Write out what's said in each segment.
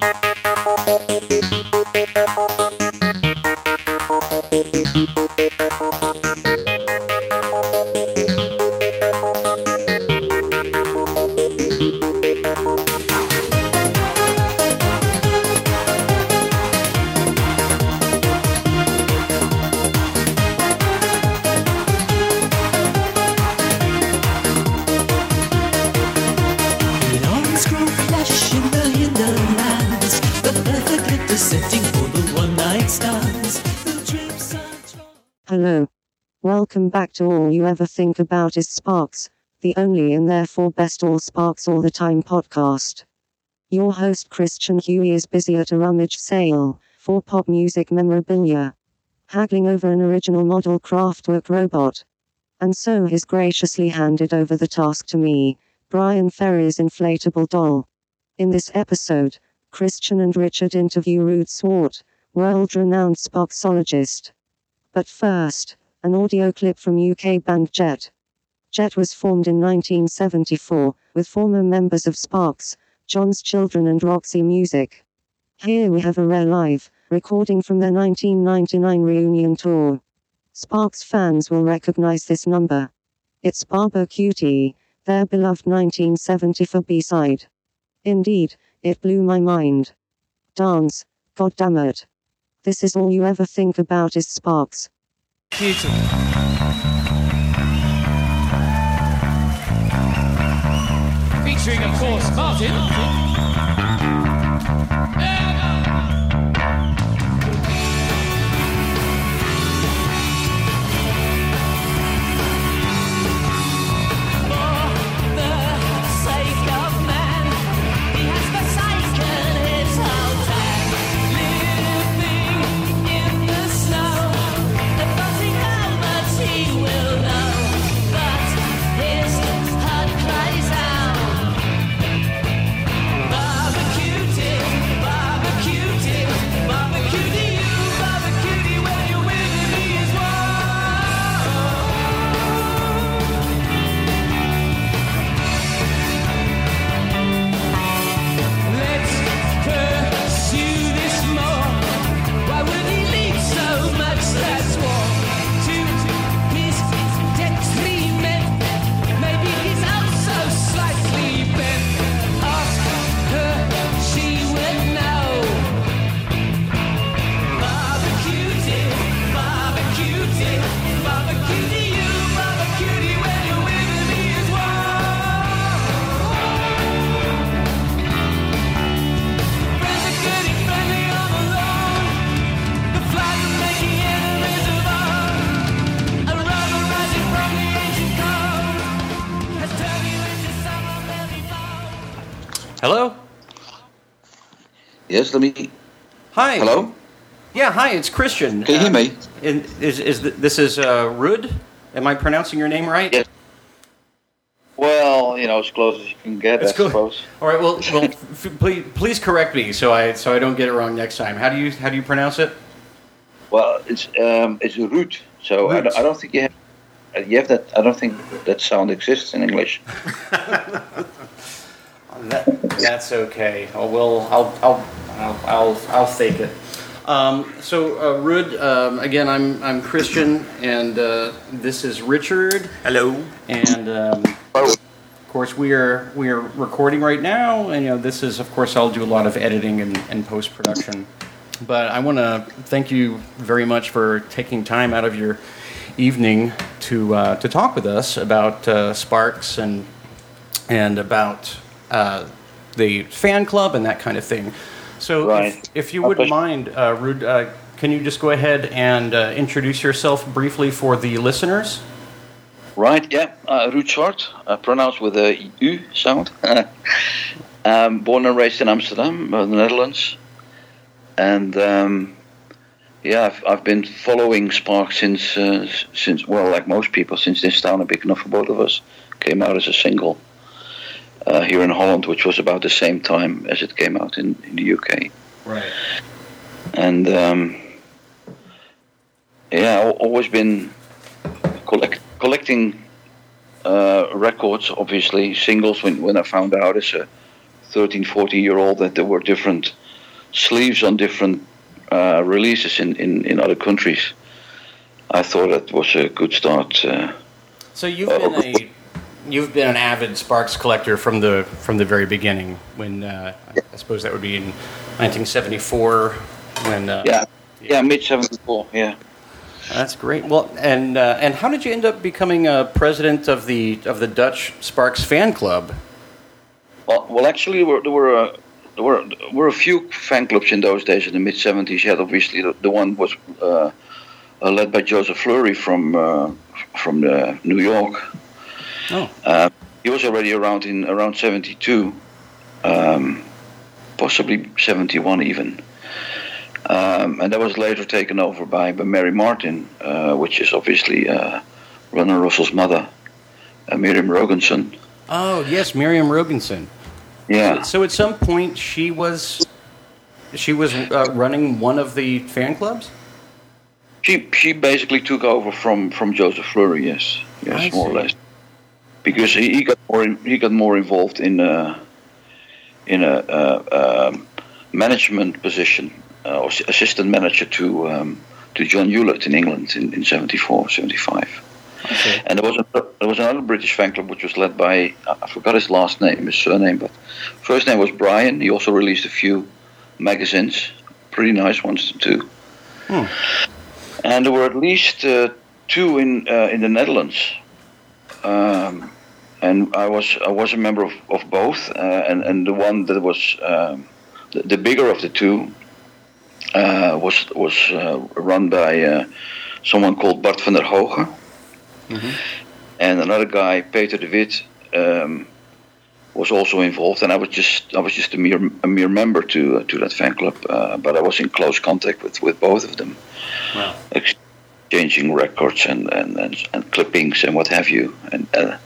Thank you. Back to All You Ever Think About Is Sparks, the only and therefore best All Sparks All the Time podcast. Your host Christian Huey is busy at a rummage sale for pop music memorabilia, haggling over an original model Kraftwerk robot. And so has graciously handed over the task to me, Bryan Ferry's inflatable doll. In this episode, Christian and Richard interview Ruud Swart, world renowned Sparksologist. But first, an audio clip from UK band Jet. Jet was formed in 1974 with former members of Sparks, John's Children, and Roxy Music. Here we have a rare live recording from their 1999 reunion tour. Sparks fans will recognize this number. It's Barbecutie, their beloved 1974 B side. Indeed, it blew my mind. Dance, goddammit. This is all you ever think about is Sparks. Cutie. Featuring, of course, Martin. Yes, let me. Hi. Hello? Yeah, hi, it's Christian. Can you hear me? and is, is th- this is uh, Rud? Am I pronouncing your name right? Yes. Well, you know, as close as you can get, It's I good. suppose. All right. Well, well please, please correct me so I so I don't get it wrong next time. How do you how do you pronounce it? Well, it's um, it's root. So I don't, I don't think you have. uh, You have that. I don't think that sound exists in English. That, that's okay. Oh, well, I'll I'll I'll I'll, I'll fake it. Um, so, uh, Rud, um, again, I'm I'm Christian, and uh, this is Richard. Hello. And um, of course, we are we are recording right now, and you know, this is of course I'll do a lot of editing and, and post production. But I want to thank you very much for taking time out of your evening to uh, to talk with us about uh, Sparks and and about uh, the fan club and that kind of thing. So, Right. if, if you wouldn't mind, uh, Ruud, uh, can you just go ahead and uh, introduce yourself briefly for the listeners? Right, yeah. Uh, Ruud Swart, uh, pronounced with a U sound. um, born and raised in Amsterdam, uh, the Netherlands. And um, yeah, I've, I've been following Spark since, uh, since well, like most people, since this town, big enough for both of us, came out as a single uh, here in Holland, which was about the same time as it came out in, in the UK. Right. and um, yeah, al- always been collect, collecting uh, records. Obviously, singles. When when I found out as a 13, 14 year old that there were different sleeves on different uh, releases in, in, in other countries. I thought that was a good start. Uh, So you've been a you've been an avid Sparks collector from the from the very beginning. When uh, I suppose that would be in 1974. When uh, yeah, yeah, mid '74. Yeah. that's great. Well, and uh, and how did you end up becoming a president of the of the Dutch Sparks fan club? Well, well, actually, there were there were, uh, there were there were a few fan clubs in those days in the mid '70s. You had obviously the, the one was uh, uh, led by Joseph Fleury from uh, from uh, New York. Oh, Uh, he was already around in around '72, um, possibly '71 even. Um, and that was later taken over by, by Mary Martin, uh, which is obviously uh, Ron and Russell's mother, uh, Miriam Rogenson. oh yes, Miriam Rogenson. Yeah. So at some point she was she was uh, running one of the fan clubs. She she basically took over from, from Joseph Fleury, yes, yes, more or less, because he, he got more he got more involved in a in a uh, um, management position uh, or assistant manager to um, to John Hewlett in England in, in 74, 75. Okay. And there was a, there was another British fan club which was led by I forgot his last name, his surname, but first name was Brian. He also released a few magazines, pretty nice ones too. Hmm. And there were at least uh, two in uh, in the Netherlands. Um, and I was I was a member of, of both, uh, and and the one that was um, the, the bigger of the two uh, was was uh, run by uh, someone called Bart van der Hoge, and another guy Peter de Wit um, was also involved, and I was just I was just a mere a mere member to uh, to that fan club, uh, but I was in close contact with, with both of them, Wow. Exchanging records and, and, and, and clippings and what have you, and uh,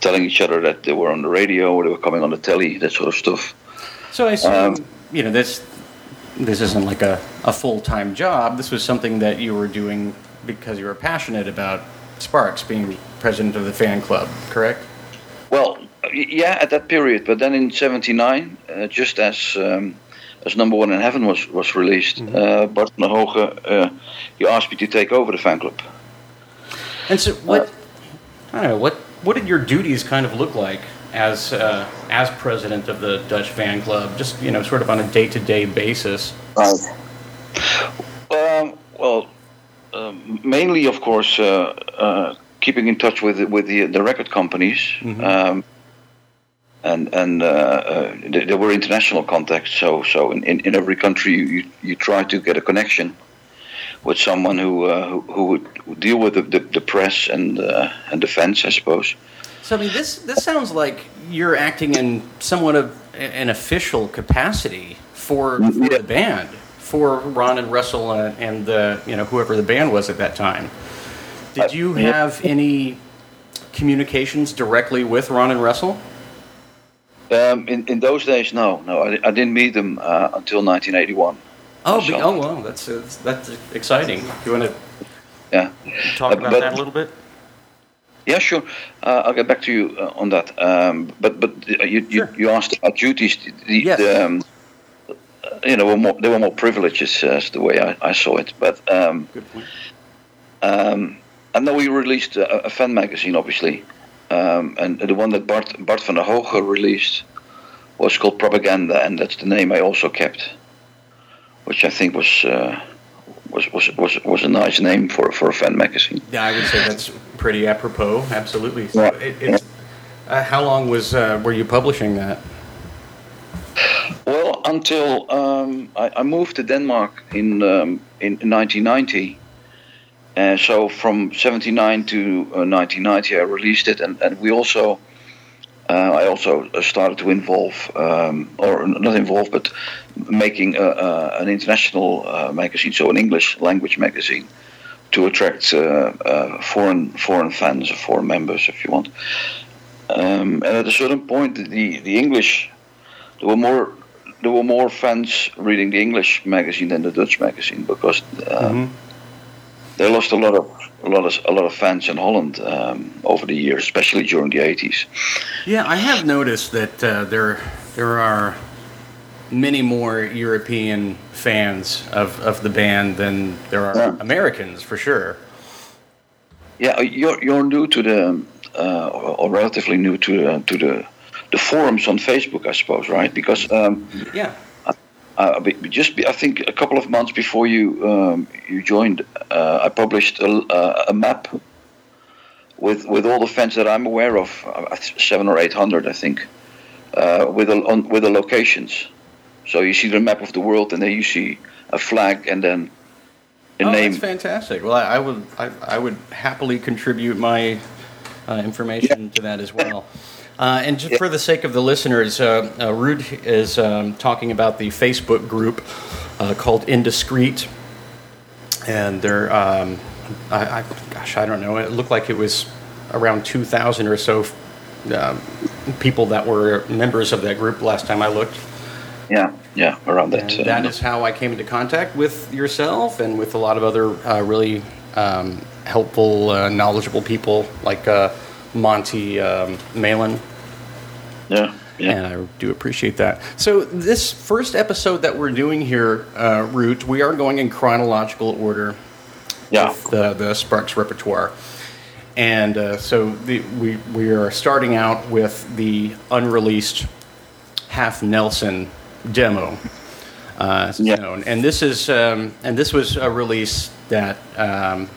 telling each other that they were on the radio or they were coming on the telly, that sort of stuff. So I assume Um, you know this this isn't like a, a full time job. This was something that you were doing because you were passionate about Sparks being president of the fan club, correct? Well, yeah, at that period, but then in '79, uh, just as um, as Number One in Heaven was was released, uh, Bart van Hoge, uh, he asked me to take over the fan club. And so what I don't know what what did your duties kind of look like as uh, as president of the Dutch fan club? Just you know, sort of on a day to day basis. Right. Um, well, um, mainly, of course, uh, uh, keeping in touch with the- with the the record companies, um, and and uh, uh, th- there were international contacts. So so in, in, in every country, you, you try to get a connection with someone who uh, who, who would deal with the, the, the press and uh, and defense, I suppose. So I mean, this this sounds like you're acting in somewhat of an official capacity for, for Yeah. the band, for Ron and Russell uh, and the you know whoever the band was at that time. Did you have any communications directly with Ron and Russell? Um, in in those days, no, no, I, I didn't meet them uh, until 1981. Oh, So- oh well, that's that's, that's exciting. You want to Yeah. talk Uh, about but- that a little bit? Yeah, sure. Uh, I'll get back to you uh, on that. Um, but but uh, you, you Sure. you asked about duties. The, Yes. the, um, you know, were more, there were more privileges, uh, as the way I, I saw it. But um, Good point. um, and then we released a, a fan magazine, obviously, um, and the one that Bart Bart van der Hoge released was called Propaganda, and that's the name I also kept, which I think was. Uh, was, was, was, was a nice name for, for a fan magazine. Yeah, I would say that's pretty apropos. Absolutely. So Yeah. it, uh, how long was uh, were you publishing that? Well, until um, I, I moved to Denmark in um, in 1990. Uh, so from 79 to uh, 1990, I released it, and, and we also, uh, I also uh, started to involve, um, or not involve, but making a, a, an international uh, magazine, so an English language magazine, to attract uh, uh, foreign foreign fans or foreign members, if you want. Um, and at a certain point, the the English there were more there were more fans reading the English magazine than the Dutch magazine because uh, they lost a lot of a lot of a lot of fans in Holland um, over the years, especially during the 80s. Yeah, I have noticed that uh, there there are many more European fans of, of the band than there are Yeah. Americans, for sure. Yeah, uh, you're you're new to the uh, or, relatively new to the to the the forums on Facebook, I suppose, right? Because um, Yeah. Uh, just be, I think a couple of months before you um, you joined, uh, I published a, a, a map with with all the fans that I'm aware of, uh, seven or eight hundred, I think, uh, with the on, with the locations. So you see the map of the world, and then you see a flag, and then a oh, name. that's fantastic. Well, I, I would I, I would happily contribute my uh, information to that as well. Uh, and just for the sake of the listeners, uh, uh, Ruud is um, talking about the Facebook group uh, called Indiscreet, and they're um, I, I, gosh I don't know. It looked like it was around two thousand or so um, people that were members of that group last time I looked. Yeah, yeah, around that. And that is how I came into contact with yourself and with a lot of other uh, really um, helpful, uh, knowledgeable people like uh, Monty um, Malin. Yeah, yeah. And I do appreciate that. So, this first episode that we're doing here, uh, Root, we are going in chronological order Yeah. the, the Sparks repertoire. And uh, so the, we, we are starting out with the unreleased Halfnelson demo. Uh, Yeah. known. And this is um, and this was a release that um,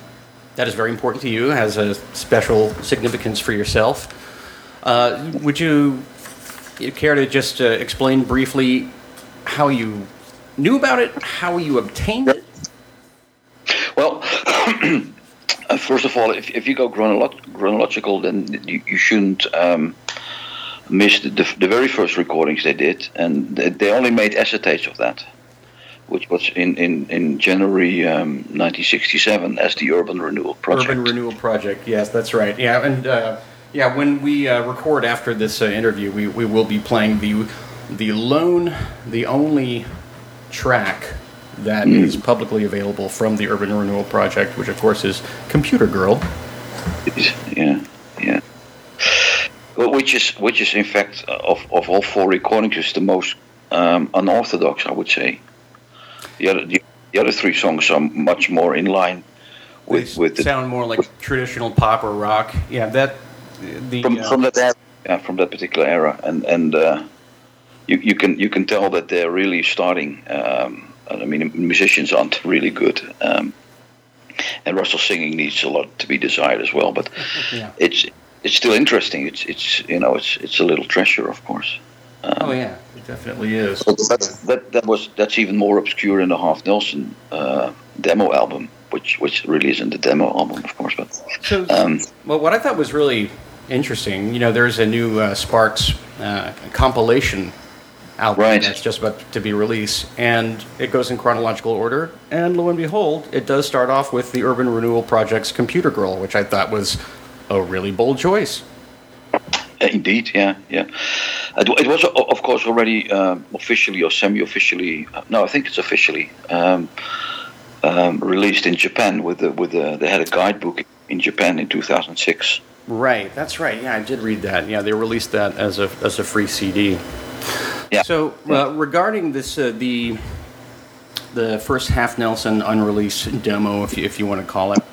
that is very important to you, has a special significance for yourself. Uh, would you care to just uh, explain briefly how you knew about it, how you obtained it? Well, first of all, if, if you go chronolo- chronological, then you, you shouldn't um, miss the, the, the very first recordings they did, and they, they only made acetates of that, which was in in in January um, 1967 as the Urban Renewal Project. Urban Renewal Project. Yes, that's right. Yeah, and uh, yeah, when we uh, record after this uh, interview, we, we will be playing the the lone, the only track that is publicly available from the Urban Renewal Project, which of course is Computer Girl. Yeah, yeah. Well, which is which is in fact uh, of of all four recordings is the most um, unorthodox, I would say. The other the, the other three songs are much more in line with They with the, sound more like traditional pop or rock. Yeah, that the from uh, from that era, yeah, from that particular era, and and uh, you you can you can tell that they're really starting. Um, I mean, musicians aren't really good. Um, and Russell's singing needs a lot to be desired as well, but Yeah. it's it's still interesting. It's it's you know it's it's a little treasure, of course. oh yeah, it definitely is. That that was that's even more obscure in the Halfnelson uh, demo album, which which really isn't a demo album, of course. But So, um, well, what I thought was really interesting, you know, there's a new uh, Sparks uh, compilation album Right. that's just about to be released, and it goes in chronological order. And lo and behold, it does start off with the Urban Renewal Project's Computer Girl, which I thought was a really bold choice. indeed, yeah, yeah. It, it was of course already um, officially or semi-officially. No, I think it's officially um, um, released in Japan. With the with the they had a guidebook in Japan in 2006. Right, that's right. Yeah, I did read that. Yeah, they released that as a as a free CD. Yeah. So uh, regarding this, uh, the the first Halfnelson unreleased demo, if you, if you want to call it,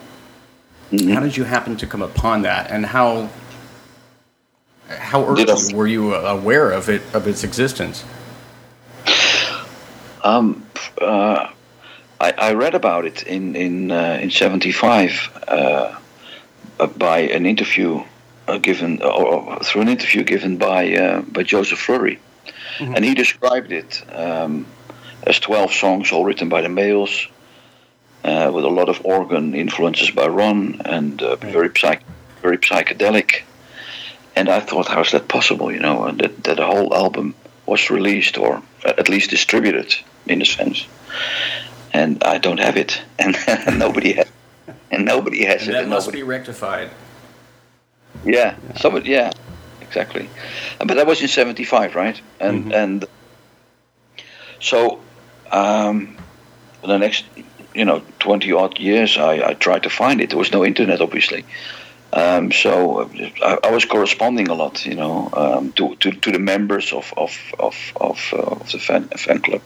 Mm-hmm. how did you happen to come upon that, and how how early were you uh, aware of it of its existence? Um, uh, I, I read about it in in uh, in '75 uh, uh, by an interview uh, given or, or through an interview given by uh, by Joseph Fleury, and he described it um, as 12 songs all written by the Maels, uh, with a lot of organ influences by Ron and uh, very psych- very psychedelic. And I thought, how is that possible? You know, that that a whole album was released or at least distributed in a sense. And I don't have it, and nobody has, and nobody has And it, that and must nobody. be rectified. Yeah, somebody. Yeah, exactly. But that was in '75, right? And Mhm. and so um, the next, you know, 20 odd years, I, I tried to find it. There was no internet, obviously, Um, so uh, I, I was corresponding a lot, you know, um, to, to to the members of of of of, uh, of the fan fan club.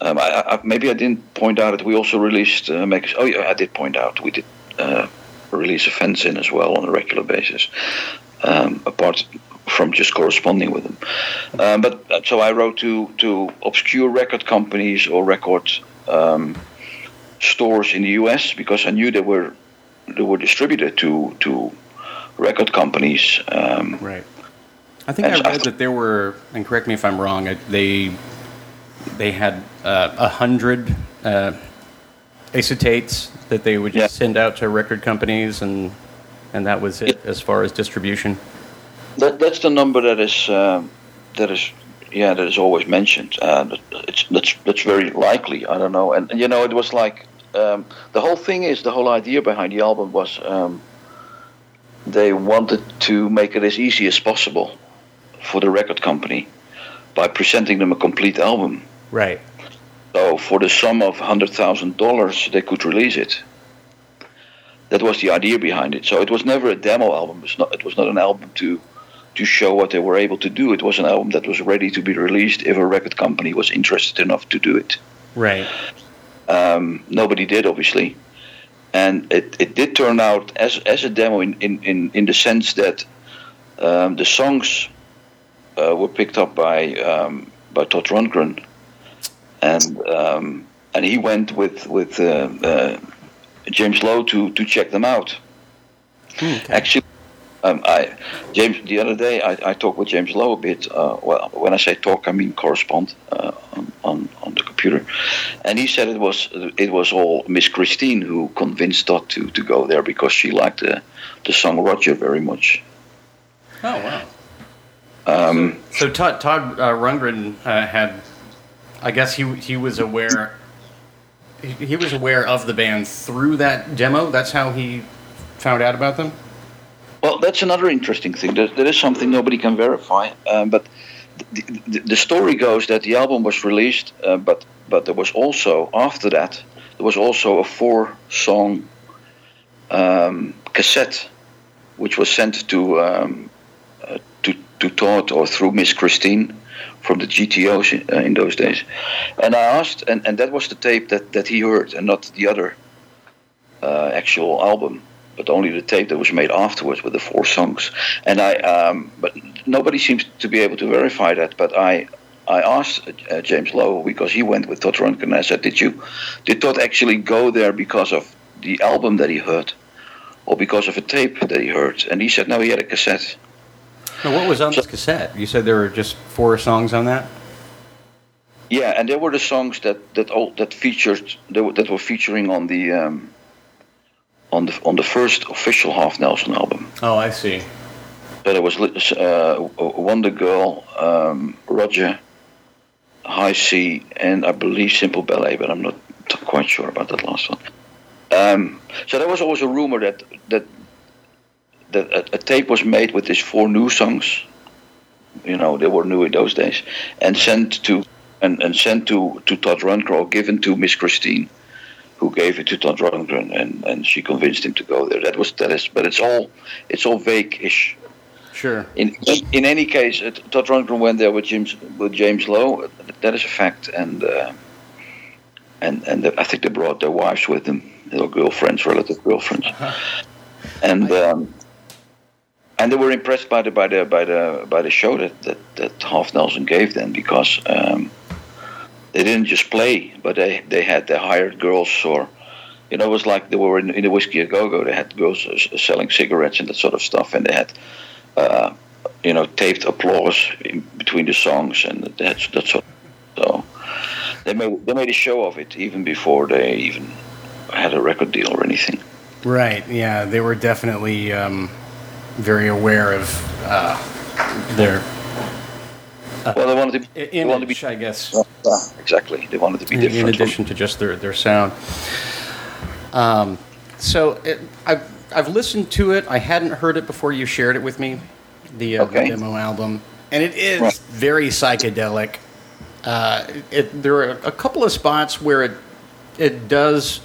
Um, I, I, maybe I didn't point out that we also released uh, mag- Oh yeah, I did point out we did uh, release a fanzine as well on a regular basis, um, apart from just corresponding with them. Um, but uh, so I wrote to to obscure record companies or record um, stores in the U.S. because I knew they were they were distributed to to record companies. Um, Right. I think I read th- that there were, and correct me if I'm wrong, they they had uh, a hundred uh, acetates that they would just Yeah. send out to record companies, and and that was it as far as distribution. That, that's the number that is um, that is yeah that is always mentioned. Uh, it's that's that's very likely. I don't know. And, and you know, it was like um, the whole thing is the whole idea behind the album was um, they wanted to make it as easy as possible for the record company by presenting them a complete album. Right. So for the sum of hundred thousand dollars, they could release it. That was the idea behind it. So it was never a demo album. It was not. It was not an album to to show what they were able to do. It was an album that was ready to be released if a record company was interested enough to do it. Right. Um, nobody did, obviously, and it, it did turn out as as a demo in in, in, in the sense that um, the songs uh, were picked up by um, by Todd Rundgren, and um, and he went with with uh, uh, James Lowe to to check them out. Actually, um, I James the other day I, I talked with James Lowe a bit. Uh, well, when I say talk, I mean correspond uh, on, on on the computer, and he said it was it was all Miss Christine who convinced Todd to, to go there because she liked the the song Roger very much. Oh wow. Um, So Todd Todd uh, Rundgren uh, had, I guess he he was aware. He, was aware of the band through that demo. That's how he found out about them. Well, that's another interesting thing. There, there is something nobody can verify, um, but the, the, the story goes that the album was released, uh, but but there was also after that there was also a four-song um, cassette, which was sent to um, uh, to to Todd or through Miss Christine from the GTOs in, uh, in those days, and I asked, and, and that was the tape that, that he heard, and not the other uh, actual album but only the tape that was made afterwards with the four songs. And I, um, but nobody seems to be able to verify that. But I, I asked uh, James Lowe because he went with Todd Rundgren. And I said, "Did you, did Todd actually go there because of the album that he heard, or because of a tape that he heard?" And he said, "No, he had a cassette." Now, what was on this cassette? You said there were just four songs on that. Yeah, and there were the songs that that all that featured that were, that were featuring on the. Um, on the on the first official Halfnelson album, Oh, I see. So there was uh, Wonder Girl, um, Roger, High C, and I believe Simple Ballet, but I'm not quite sure about that last one. Um, so there was always a rumor that that that a, a tape was made with these four new songs. You know, they were new in those days, and sent to and, and sent to to Todd Rundgren, given to Miss Christine, who gave it to Todd Rundgren, and, and she convinced him to go there. That was that is, but it's all it's all vague-ish. Sure. In in any case, uh, Todd Rundgren went there with James with James Lowe. That is a fact, and uh, and and I think they brought their wives with them, their girlfriends, relative girlfriends, and um, and they were impressed by the by the by the by the show that that, that Halfnelson gave them because um, they didn't just play, but they they had they hired girls or. You know, it was like they were in, in the Whisky a Go Go. They had girls uh, selling cigarettes and that sort of stuff, and they had uh, you know, taped applause between the songs, and that's sort. So they made they made a show of it even before they even had a record deal or anything. Right. Yeah, they were definitely um, very aware of uh, their well, they wanted to. They image, wanted to be. I guess. Yeah, exactly. They wanted to be different. in addition to just their, their sound. Um, so it, I've, I've listened to it. I hadn't heard it before you shared it with me, the, uh, the demo album, and it is Right. very psychedelic. Uh, it, there are a couple of spots where it it does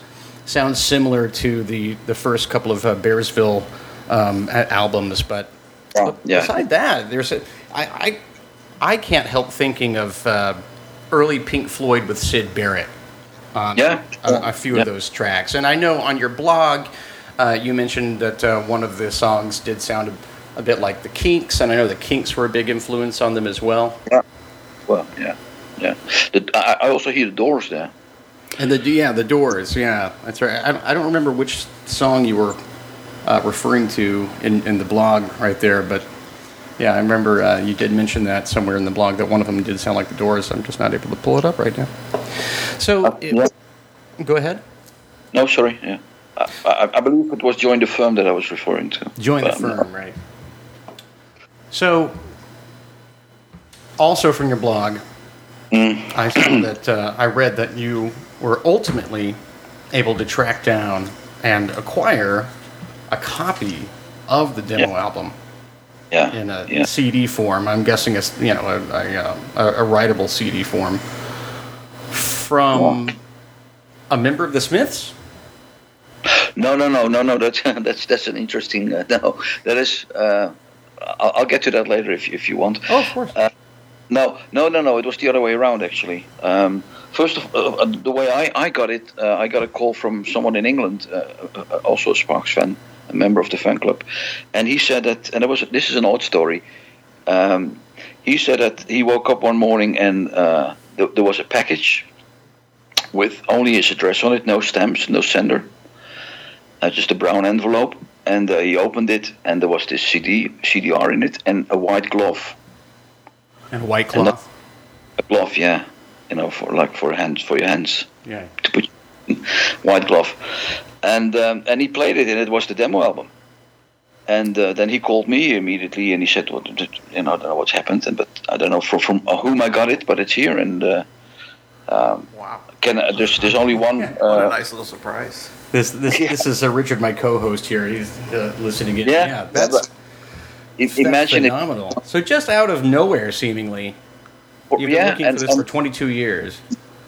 sound similar to the, the first couple of uh, Bearsville um, albums, but Oh, yeah. beside that, there's a I I, I can't help thinking of uh, early Pink Floyd with Syd Barrett on Yeah. a, a few Yeah. of those tracks, and I know on your blog uh, you mentioned that uh, one of the songs did sound a, a bit like the Kinks, and I know the Kinks were a big influence on them as well. Yeah. Well, yeah, yeah. The, I, I also hear the Doors there. And the yeah, the Doors, yeah, that's right. I, I don't remember which song you were uh, referring to in, in the blog right there, but yeah, I remember uh, you did mention that somewhere in the blog that one of them did sound like the Doors. I'm just not able to pull it up right now. So, Uh, it- yeah. go ahead. No, sorry. Yeah, I, I, I believe it was Join the Firm that I was referring to. Join the But, um, firm, right? So, also from your blog, Mm. I saw that uh, I read that you were ultimately able to track down and acquire a copy of the demo Yeah. album Yeah, in a yeah. CD form. I'm guessing it's you know a, a, uh, a, a writable CD form from a member of the Smiths. No, no, no, no, no. That's that's that's an interesting. Uh, no, that is. Uh, I'll, I'll get to that later if if you want. Oh, of course. Uh, No, no, no, no. It was the other way around actually. Um, first of uh, uh, the way I, I got it, uh, I got a call from someone in England, uh, uh, uh, also a Sparks fan, a member of the fan club, and he said that, and it was this is an odd story. Um, he said that he woke up one morning and uh, th- there was a package with only his address on it, no stamps, no sender, uh, just a brown envelope. And uh, he opened it, and there was this CD, CDR in it, and a white glove and a White Cloth. a glove, yeah, you know, for like for hands for your hands Yeah. to put white glove, and um, and he played it, and it was the demo album. And uh, then he called me immediately, and he said, "Well, d- d- you know, I don't know what's happened, and, but I don't know from from whom I got it, but it's here." And uh, um, Wow. can I, there's there's only one. What a Uh, nice little surprise. This this, Yeah. this is uh, Richard, my co-host here. He's uh, listening in. Yeah, that's, but- i- that's imagine it. phenomenal. So just out of nowhere, seemingly, you've been yeah, looking for this for 22 years.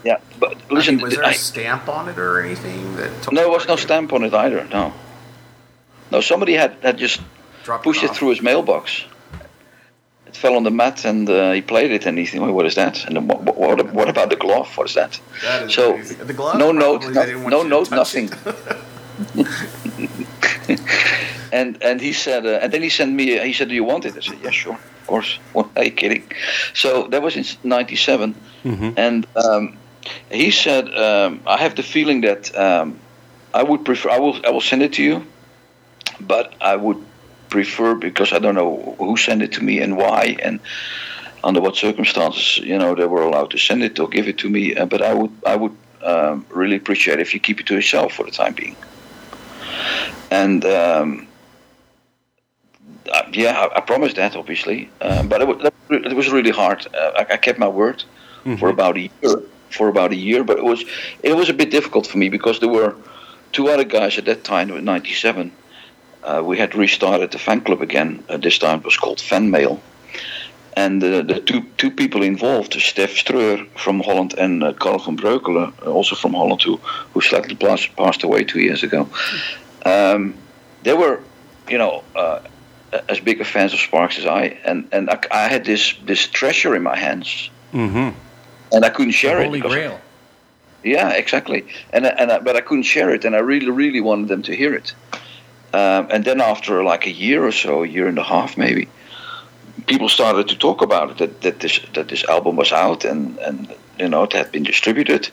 Yeah, but I listen, mean, was there a I- stamp on it or anything that? no, there was no where stamp on it either. No, no, somebody had had just drop pushed it off? through his mailbox. It fell on the mat, and uh, he played it, and he thought, "What is that?" And then, what, what, what about the glove? What is that? That is So, crazy. The glove, no note, no- they didn't want no you to note, nothing. and and he said, uh, and then he sent me. He said, "Do you want it?" I said, "Yeah, sure, of course." What are you kidding? So that was in '97, and um, he said, um, "I have the feeling that um, I would prefer. I will. I will send it to you, but I would prefer because I don't know who sent it to me and why and." Under what circumstances, you know, they were allowed to send it or give it to me, uh, but I would, I would um, really appreciate if you keep it to yourself for the time being. And um, uh, yeah, I, I promised that obviously, um, but it was, it was really hard. Uh, I, I kept my word for about a year. For about a year, but it was it was a bit difficult for me because there were two other guys at that time. In '97, uh, we had restarted the fan club again. Uh, this time it was called Fan Mail. And uh, the two two people involved, Stef Streur from Holland and uh, Carl van Breukelen, uh, also from Holland, who who sadly passed, away two years ago. Um, they were, you know, uh, as big a fans of Sparks as I, and and I, I had this this treasure in my hands, Mm-hmm. And I couldn't share it. Holy Grail. yeah, exactly. And and I, but I couldn't share it, and I really really wanted them to hear it. Um, and then after like a year or so, a year and a half maybe, people started to talk about it that, that this that this album was out and and you know it had been distributed.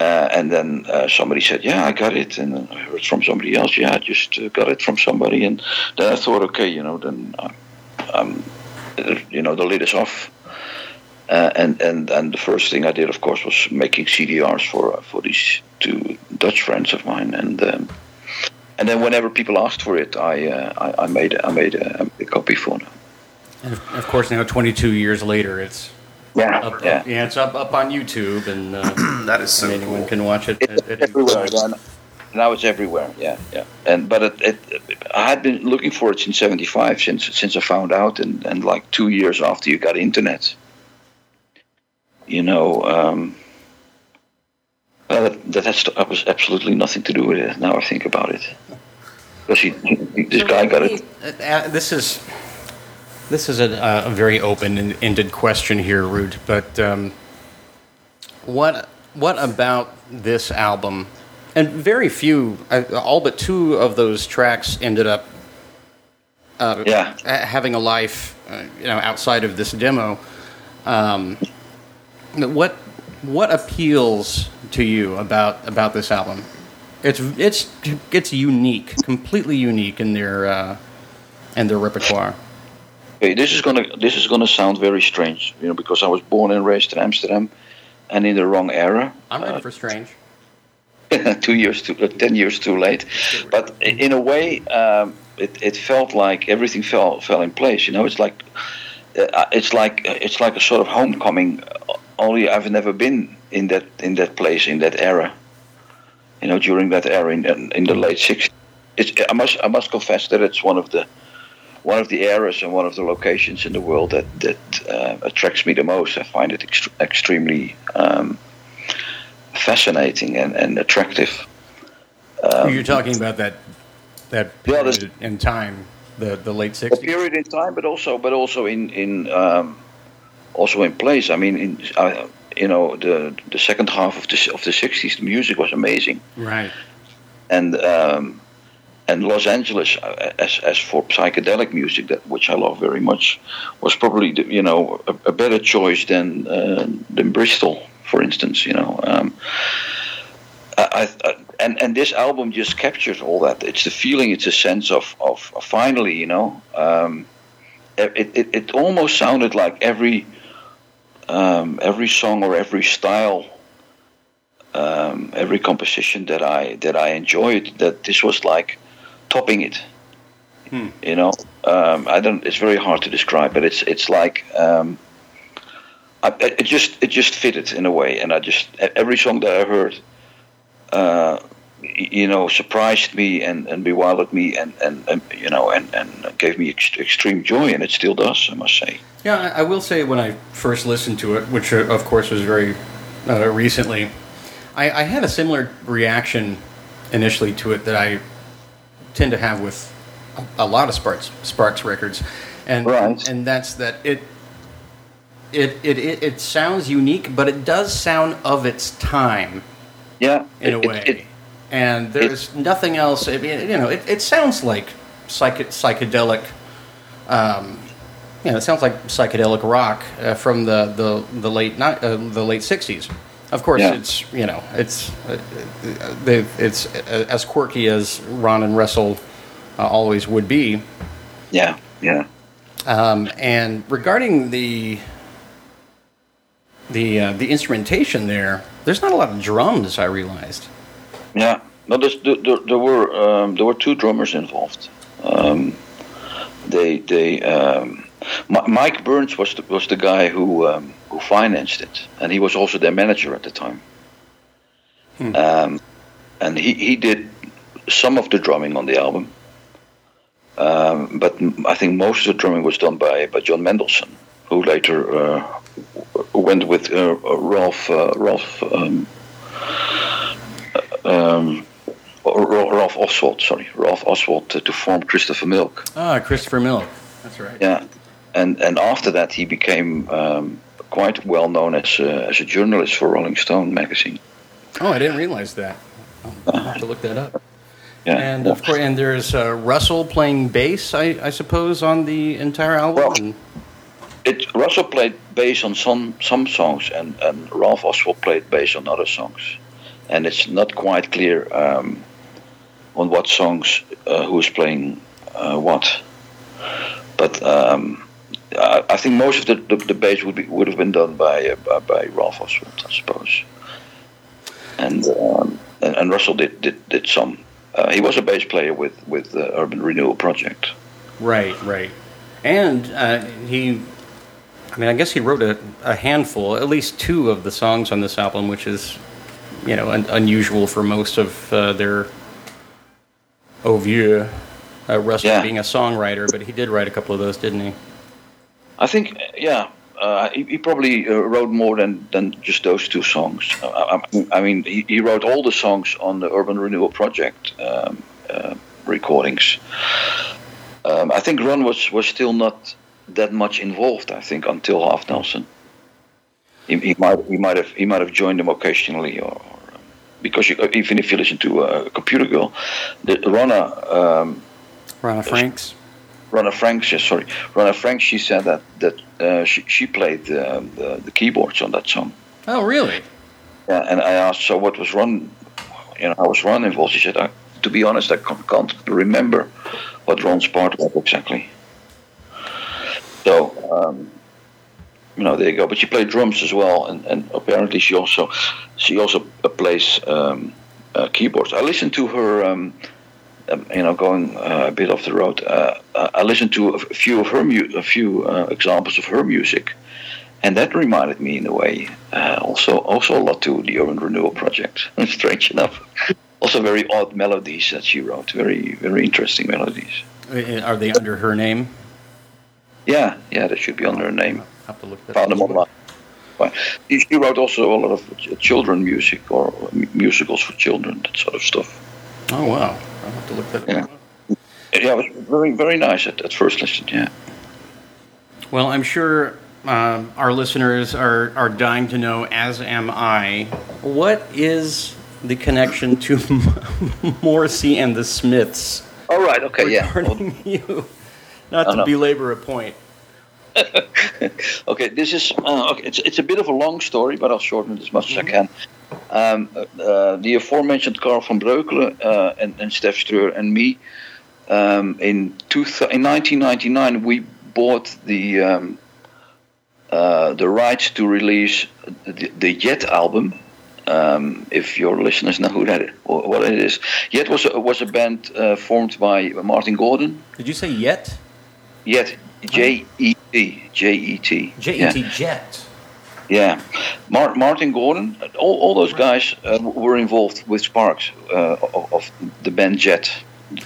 Uh, and then uh, somebody said, "Yeah, I got it," and I heard from somebody else, "Yeah, I just uh, got it from somebody." And then I thought, okay, you know, then um, um, you know the lid is off. Uh, and and and the first thing I did, of course, was making CDRs for uh, for these two Dutch friends of mine, and um, and then whenever people asked for it, I uh, I, I made I made a, a copy for them. And of of course, now 22 years later, it's Yeah, up, yeah. up- yeah, it's up up on YouTube, and uh, that is so and anyone cool. can watch it It's at, at everywhere. time. Now it's everywhere. Yeah, yeah. And but it, it, I had been looking for it since '75, since since I found out, and, and like two years after you got internet. You know, um, well, that, that was absolutely nothing to do with it. Now I think about it. because he, he this guy got it. Uh, this is this is a, a very open-ended question here, Rude. But um, what what about this album? And very few, uh, all but two of those tracks ended up uh, Yeah. having a life, uh, you know, outside of this demo. Um, what what appeals to you about about this album? It's it's it's unique, completely unique in their uh, in their repertoire. Okay, this is gonna this is gonna sound very strange, you know, because I was born and raised in Amsterdam, and in the wrong era. I'm ready Uh, for strange. two years too, uh, ten years too late. But in a way, um, it, it felt like everything fell fell in place. You know, it's like uh, it's like it's like a sort of homecoming. Only I've never been in that in that place in that era. You know, during that era in in, the late '60s. It's, I must I must confess that it's one of the one of the eras and one of the locations in the world that that uh, attracts me the most. I find it ext- extremely um, fascinating and, and attractive. You're talking about that that Um, Yeah, period in time, the the late a '60s. period in time, but also but also in in um, also in place. I mean, in uh, you know the the second half of the of the '60s, the music was amazing, Right. and um, and Los Angeles, uh, as as for psychedelic music, that which I love very much, was probably the, you know a, a better choice than uh, than Bristol, for instance. You know. Um, I, I, and and this album just captures all that. It's the feeling. It's a sense of of, of finally, you know. Um, it, it it almost sounded like every um, every song or every style, um, every composition that I that I enjoyed. That this was like topping it. You know, um, I don't. It's very hard to describe, but it's it's like. Um, I, it just it just fitted in a way, and I just every song that I heard uh, you know, surprised me and, and bewildered me and, and, and you know, and, and gave me ex- extreme joy, and it still does, I must say. Yeah, I, will say when I first listened to it, which uh, of course was very uh, recently, I, I had a similar reaction initially to it that I tend to have with a, lot of Sparks Sparks records, and Right. and that's that it. It, it, it, it sounds unique, but it does sound of its time Yeah, in a way. it- it- and there's nothing else. I mean, you know, it, it sounds like psych- psychedelic. Um, you know, it sounds like psychedelic rock uh, from the the the late ni- uh, the late '60s. Of course, Yeah. it's you know it's uh, uh, they- it's as quirky as Ron and Russell uh, always would be. yeah, yeah. Um, and regarding the the uh, the instrumentation there, there's not a lot of drums. I realized. Yeah, no, there, there, there were um, there were two drummers involved. Um, they they um, Mi- Mike Burns was the, was the guy who um, who financed it, and he was also their manager at the time. Um, and he, he did some of the drumming on the album, um, but I think most of the drumming was done by by John Mendelsohn, who later uh, went with uh, Ralph uh, Ralph. Um, or Ra- Ralph Oswald, sorry, Ralph Oswald to, to form Christopher Milk. Ah, Christopher Milk. That's right. Yeah, and and after that he became um, quite well known as a, as a journalist for Rolling Stone magazine. Oh, I didn't realize that. I'll have to look that up. Yeah, And of course, and there's uh, Russell playing bass, I, I suppose, on the entire album. Well- it Russell played bass on some some songs, and and Ralph Oswald played bass on other songs, and it's not quite clear um, on what songs uh, who's playing uh, what. But um, I, think most of the, the, the bass would be would have been done by uh, by, by Ralph Oswald, I suppose. And um, and, and Russell did did, did some. Uh, he was a bass player with with the Urban Renewal Project. right, right. And uh, he, I mean, I guess he wrote a, a handful, at least two of the songs on this album, which is, you know, un- unusual for most of uh, their oeuvre. Uh, Russell Yeah. being a songwriter, but he did write a couple of those, didn't he? I think, yeah, uh, he, he probably uh, wrote more than, than just those two songs. Uh, I, I- I mean, he, he wrote all the songs on the Urban Renewal Project um, uh, recordings. Um, I think Ron was was still not that much involved. I think until Halfnelson. He, he might he might have he might have joined them occasionally, or, because you, even if you listen to uh, Computer Girl, the Ronna. Um, Rana Franks. Ronna Franks, yes, sorry, Ronna Franks. She said that that uh, she she played uh, the, the keyboards on that song. Oh, really? Yeah, and I asked, so what was Ron? You know, how was Ron involved? She said, I, to be honest, I can't, can't remember what Ron's part was exactly. So, um, you know, there you go. But she played drums as well, and, and apparently she also she also plays um, uh, keyboards. I listened to her. Um, um, you know, going uh, a bit off the road. Uh, uh, I listened to a few of her mu- a few uh, examples of her music, and that reminded me in a way uh, also also a lot to the Urban Renewal Project. Strange enough, also very odd melodies that she wrote. Very very interesting melodies. Are they under her name? Yeah, yeah, that should be under her name. Have to look that Found them online. But She she wrote also a lot of ch- children music or musicals for children, that sort of stuff. Oh, wow. I'll have to look that Yeah. up. Yeah, it was very very nice at, at first listen. Yeah. Well, I'm sure um, our listeners are, are dying to know, as am I, what is the connection to Morrissey and the Smiths All right. Okay. Yeah. regarding you? Not Oh, to no. belabor a point. okay, this is uh, okay. It's it's a bit of a long story, but I'll shorten it as much as I can. Um, uh, the aforementioned Carl van Breukelen uh, and, and Stef Streur and me um, in two th- in 1999 we bought the um, uh, the rights to release the, the Jet album. Um, if your listeners know who that is, or what it is, Jet was a, was a band uh, formed by Martin Gordon. Did you say yet? Jet, J E T, J E T, J Yeah. E T Jet. Yeah, Mar- Martin Gordon, all, all those guys uh, were involved with Sparks uh, of, of the band Jet.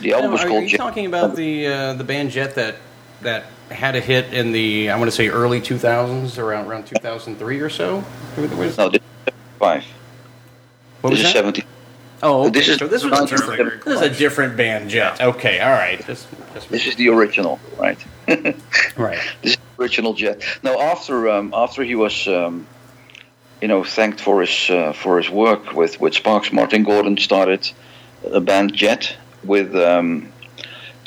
The album No, was are you Jet. talking about the uh, the band Jet that that had a hit in the I want to say early 2000s, around around 2003 or so? What was- No, this is five. what this was is that? seventy. Oh, okay. This is so this was a different. This is a different band, Jet. Okay, all right. This, this, This is the original, right? right. This is the original Jet. Now, after um, after he was, um, you know, thanked for his uh, for his work with with Sparks, Martin Gordon started a band Jet with um,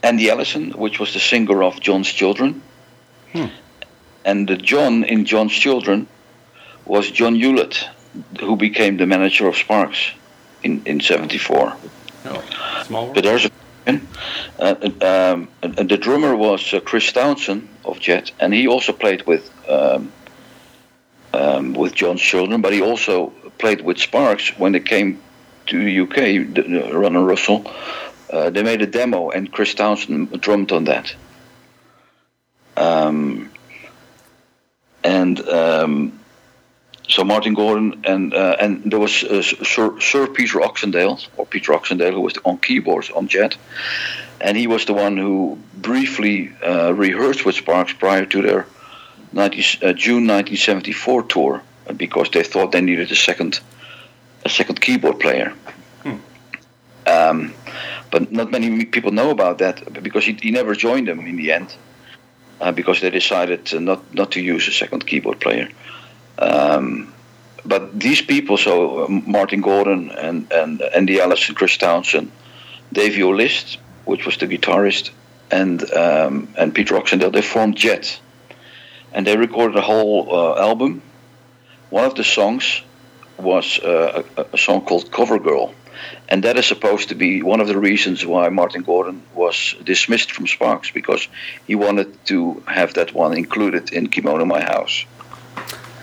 Andy Ellison, which was the singer of John's Children, and the John in John's Children was John Hewlett, who became the manager of Sparks in in '74. No, small world. But there's a uh, um, the drummer was uh, Chris Townson of Jet, and he also played with um, um, with John's Children, but he also played with Sparks when they came to the UK. The, the Ron and Russell, uh, they made a demo, and Chris Townson drummed on that. Um, and um, so Martin Gordon and uh, and there was uh, Sir, Sir Peter Oxendale or Peter Oxendale who was on keyboards on Jet, and he was the one who briefly uh, rehearsed with Sparks prior to their 90, uh, June 1974 tour uh, because they thought they needed a second a second keyboard player. Um, but not many people know about that because he, he never joined them in the end uh, because they decided not not to use a second keyboard player. Um, but these people, so uh, Martin Gordon and, and Andy Ellis and Chris Townson, Davey O'List, which was the guitarist, and um, and Peter Oxendale, they formed Jet, and they recorded a whole uh, album. One of the songs was uh, a, a song called Cover Girl, and that is supposed to be one of the reasons why Martin Gordon was dismissed from Sparks because he wanted to have that one included in Kimono My House.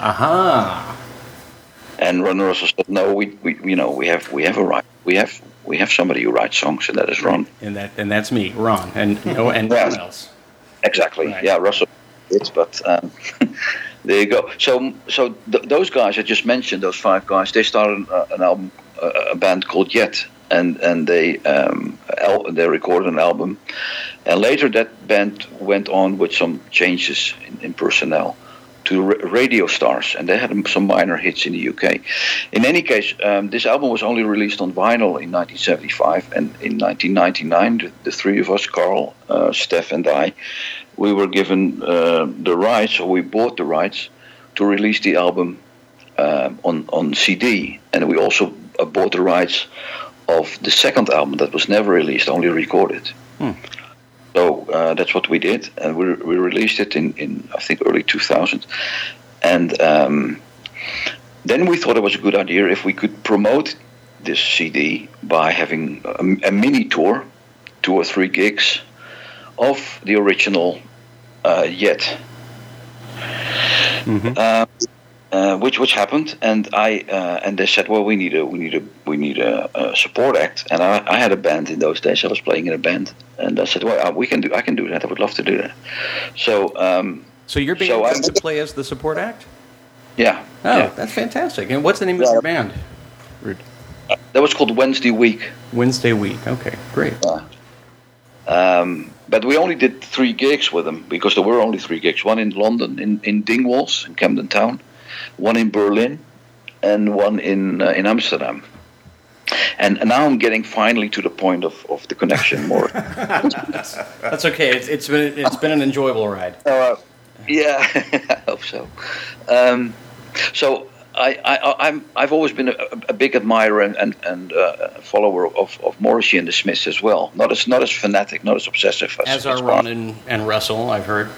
Aha. And Ron Russell said, "No, we, we, you know, we have, we have a right, we have, we have somebody who writes songs, and that is Ron." And that and that's me, Ron, and no and no Yeah. one else. Exactly. Right. Yeah, Russell. It's but um, there you go. So, so th- those guys I just mentioned, those five guys, they started uh, an album, uh, a band called Yet, and and they um, al- they recorded an album, and later that band went on with some changes in, in personnel to ra- radio stars, and they had some minor hits in the UK. In any case, um, this album was only released on vinyl in 1975, and in 1999, the, the three of us, Carl, uh, Steph, and I, we were given uh, the rights, or we bought the rights to release the album um, on on CD, and we also uh, bought the rights of the second album that was never released, only recorded. So uh, that's what we did, and we, we released it in, in I think early 2000, and um, then we thought it was a good idea if we could promote this CD by having a, a mini tour, two or three gigs of the original uh, Yet. Uh, uh, which which happened, and I uh, and they said, well, we need a we need a we need a, a support act, and I, I had a band in those days. I was playing in a band, and I said, well, uh, we can do I can do that. I would love to do that. So um, So your band So I- gets to play as the support act? yeah, Oh, yeah. that's fantastic. And what's the name of your band? Ruud that was called Wednesday Week. Wednesday Week. Okay, great. Um, but we only did three gigs with them because there were only three gigs. One in London, in, in Dingwalls, in Camden Town. One in Berlin, and one in uh, in Amsterdam. And, and now I'm getting finally to the point of, of the connection more. That's okay. It's, it's been it's been an enjoyable ride. Uh, yeah, I hope so. Um, so I, I, I'm, I've always been a, a big admirer and, and, and uh, follower of, of Morrissey and the Smiths as well. Not as not as fanatic, not as obsessive as, As are as Ron and, and Russell, I've heard.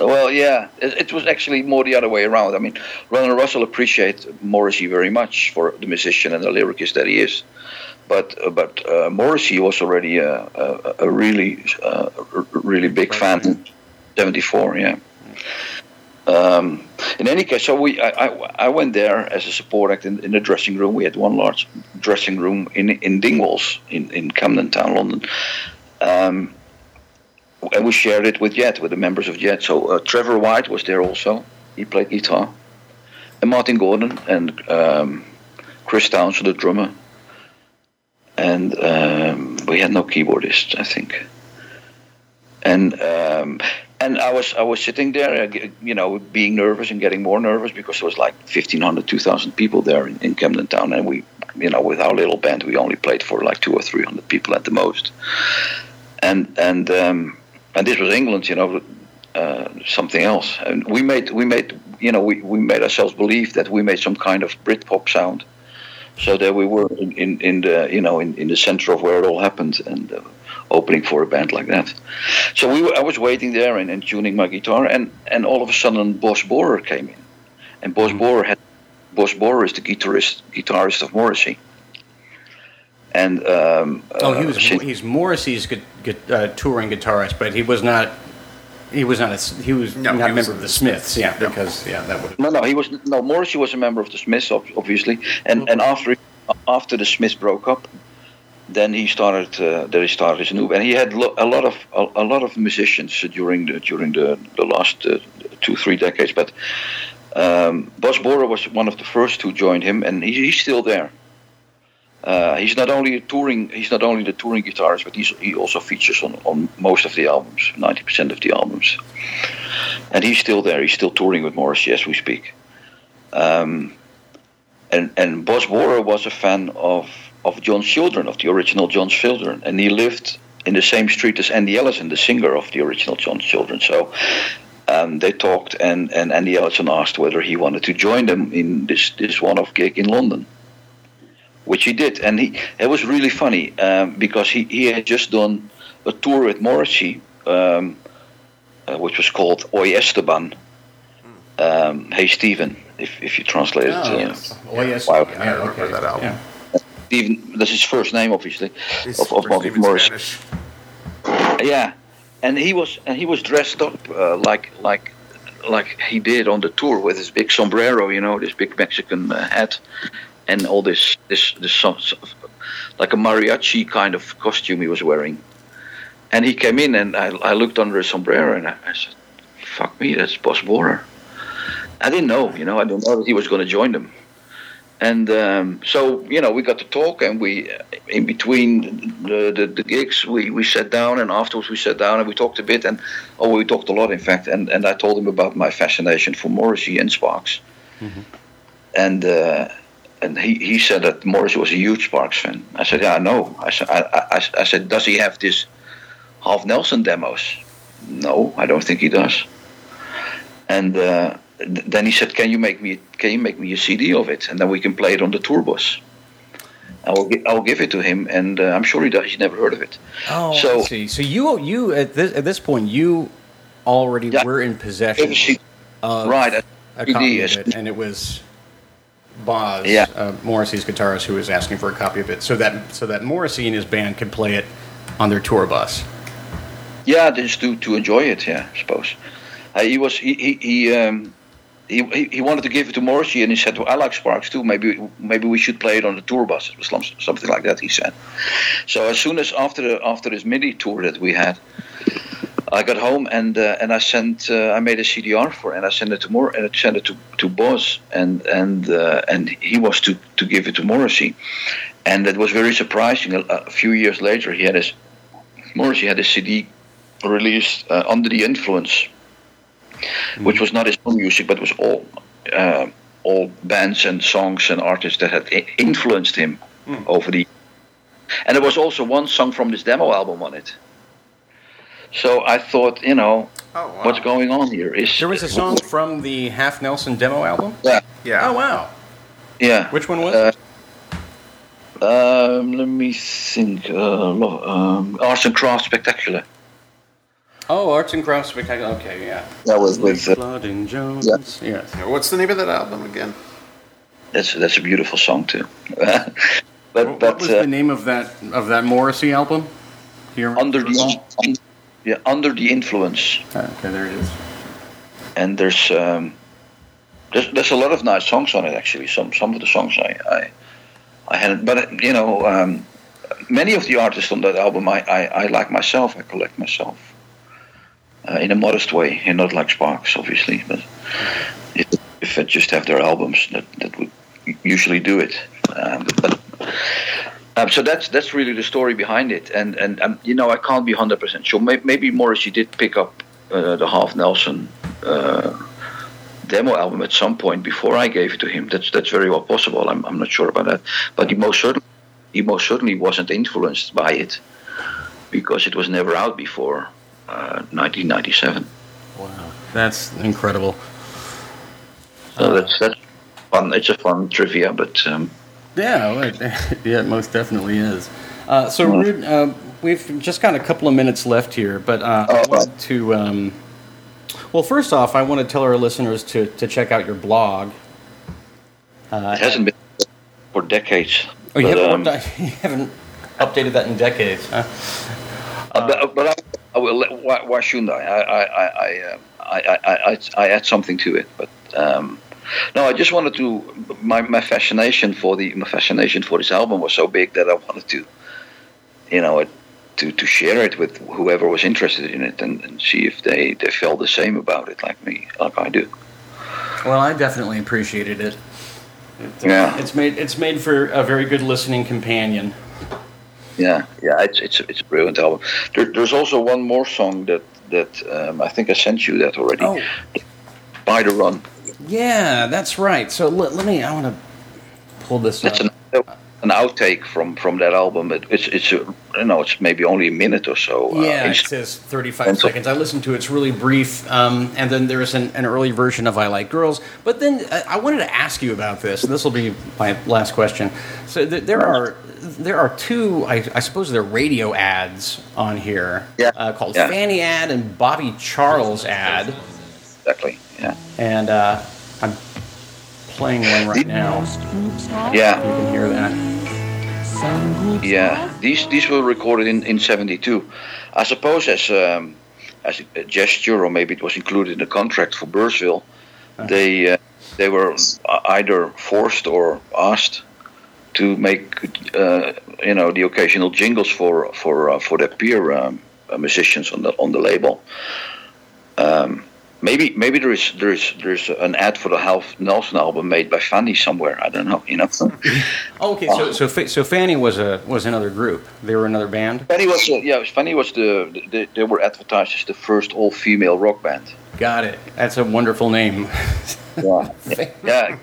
Well, yeah, it, it was actually more the other way around. I mean, Ron and Russell appreciate Morrissey very much for the musician and the lyricist that he is. But uh, but uh, Morrissey was already a, a, a really uh, a really big fan in '74. Yeah. Um, in any case, so we I, I, I went there as a support act in, in the dressing room. We had one large dressing room in in Dingwalls in, in Camden Town, London. Um, and we shared it with Jet, with the members of Jet. So uh, Trevor White was there also. He played guitar. And Martin Gordon and um, Chris Townson, the drummer. And um, we had no keyboardist, I think. And um, and I was I was sitting there, uh, you know, being nervous and getting more nervous because there was like 1,500, 2,000 people there in, in Camden Town, and we, you know, with our little band, we only played for like two or three hundred people at the most. And and um, and this was England, you know, uh, something else. And we made we made you know we, we made ourselves believe that we made some kind of Britpop sound. So there we were in, in, in the you know in, in the center of where it all happened and uh, opening for a band like that. So we were, I was waiting there and, and tuning my guitar and, and all of a sudden Boz Boorer came in, and Boz Boorer had Boz Boorer is the guitarist guitarist of Morrissey. And um, Oh, he uh, was since- he's Morrissey's gu- gu- uh, touring guitarist, but he was not. He was not. A, s- he was No, not he a was member in of the the Smiths. Yeah, No. because yeah, that would. No, no, he was no Morrissey was a member of the Smiths, obviously, and and after after the Smiths broke up, then he started. Uh, then he started his new, and he had lo- a lot of a, a lot of musicians during the during the the last uh, two three decades. But um, Boz Boorer was one of the first who joined him, and he, he's still there. Uh, he's not only a touring. He's not only the touring guitarist, but he also features on, on most of the albums, ninety percent of the albums. And he's still there. He's still touring with Morrissey as we speak. Um, and and Boz was a fan of of John Children, of the original John Children, and he lived in the same street as Andy Ellison, the singer of the original John Children. So. Um, they talked, and, and Andy Ellison asked whether he wanted to join them in this, this one-off gig in London which he did, and he it was really funny um, because he, he had just done a tour with Morrissey, um, uh, which was called Oye Esteban. Um, hey Stephen, if, if you translate it, Oh, uh, yes. Oh, yes. Wow. Yeah, I remember okay. that album. Yeah. Stephen, that's his first name, obviously, He's of, of, first of Morrissey. Spanish. Yeah, and he was and he was dressed up uh, like like like he did on the tour with his big sombrero, you know, this big Mexican uh, hat, and all this this this like a mariachi kind of costume he was wearing. And he came in, and I, I looked under his sombrero, and I, I said, "Fuck me, that's Boz Boorer." I didn't know, you know, I didn't know that he was going to join them. And um, so you know we got to talk, and we uh, in between the, the, the gigs we, we sat down, and afterwards we sat down and we talked a bit, and oh we talked a lot in fact, and, and I told him about my fascination for Morrissey and Sparks, and uh, and he, he said that Morris was a huge Sparks fan. I said yeah I know. I said I, I, I said does he have this Halfnelson demos? No, I don't think he does. And uh, th- then he said, "Can you make me can you make me a CD of it, and then we can play it on the tour bus." I will gi- I will give it to him, and uh, I'm sure he does. He's never heard of it. Oh, So- I see. So you you at this at this point you already Yeah. were in possession of right, a a CD copy of it, and it was Boz, Yeah. uh, Morrissey's guitarist, who was asking for a copy of it, so that so that Morrissey and his band could play it on their tour bus. Yeah, just to, to enjoy it. Yeah, I suppose. Uh, he was he he he, um, he he wanted to give it to Morrissey, and he said, well, "I like Sparks too. Maybe maybe we should play it on the tour bus." It was something like that. He said. So as soon as after the, after this mini tour that we had, I got home and uh, and I sent uh, I made a CDR for it and I sent it to Mor and I sent it to to Boz and and uh, and he was to to give it to Morrissey, and that was very surprising. A, a few years later, he had his Morrissey had a CD released uh, under the influence, which was not his own music, but was all uh, all bands and songs and artists that had i- influenced him over the. And there was also one song from this demo album on it. So I thought, you know, Oh, wow. what's going on here? Is There was a song from the Halfnelson demo album. Yeah, Yeah. Oh wow! yeah. Which one was Uh, it? Um, let me think. Uh, lo- um, Arts and Crafts Spectacular. Oh, Arts and Crafts Spectacular. Okay, yeah. That was with. Uh, Blood and Jones. Yes. Yeah, What's the name of that album again? that's that's a beautiful song too. but What, but what was uh, the name of that of that Morrissey album? Here. under the un- yeah under the influence, Ah, Okay, there it is. and there's um, there's there's a lot of nice songs on it actually. Some some of the songs I I, I hadn't, but you know. Um, Many of the artists on that album I, I, I like myself, I collect myself. Uh, in a modest way, and not like Sparks, obviously. But if, if I just have their albums, that, that would usually do it. Um, but um, so that's that's really the story behind it, and and um, you know I can't be hundred percent sure. Maybe, maybe Morrissey did pick up uh, the Halfnelson uh, demo album at some point before I gave it to him. That's that's very well possible. I'm I'm not sure about that, but he most certainly he most certainly wasn't influenced by it because it was never out before uh, 1997. Wow, that's incredible. So that's that's fun. It's a fun trivia, but um, Yeah, it, yeah, it most definitely is. Uh, so, Ruud, uh, we've just got a couple of minutes left here, but uh, I Oh, wanted to. Um, well, first off, I want to tell our listeners to, to check out your blog. Uh, it hasn't been for decades. oh, you But, haven't, um, you haven't updated that in decades. Huh? Uh, but, but I, I will. Why, why shouldn't I? I I I I, uh, I, I, I, I add something to it. But um, no, I just wanted to. My, my fascination for the my fascination for this album was so big that I wanted to, you know, to to share it with whoever was interested in it and, and see if they they felt the same about it like me, like I do. Well, I definitely appreciated it. It, uh, Yeah. It's made it's made for a very good listening companion. Yeah, yeah, it's it's it's a brilliant album. There, there's also one more song that that um, I think I sent you that already. Oh, By the Run. Yeah, that's right. So let, let me. I want to pull this That's up. an an outtake from from that album. It, it's it's a, you know it's maybe only a minute or so. uh, Yeah, it inst- says 35 seconds. I listened to it. It's really brief. Um, and then there's an, an early version of I Like Girls. But then uh, I wanted to ask you about this. and This will be my last question. So th- there are there are two, I, I suppose they're radio ads on here Yeah. uh, called Yeah. Fanny ad and Bobby Charles ad. exactly. Yeah, And uh, I'm playing one right now. yeah, You can hear that. yeah. These these were recorded in in '72. I suppose as um, as a gesture, or maybe it was included in the contract for Bearsville. They uh, they were either forced or asked to make uh, you know the occasional jingles for for uh, for their peer um, musicians on the on the label. Um, maybe maybe there is there is there's an ad for the Half Nelson album made by Fanny somewhere. I don't know. You know, okay, so so so Fanny was a was another group. They were another band. Fanny was uh, yeah. Fanny was the they, they were advertised as the first all female rock band. Got it. That's a wonderful name. Yeah, yeah,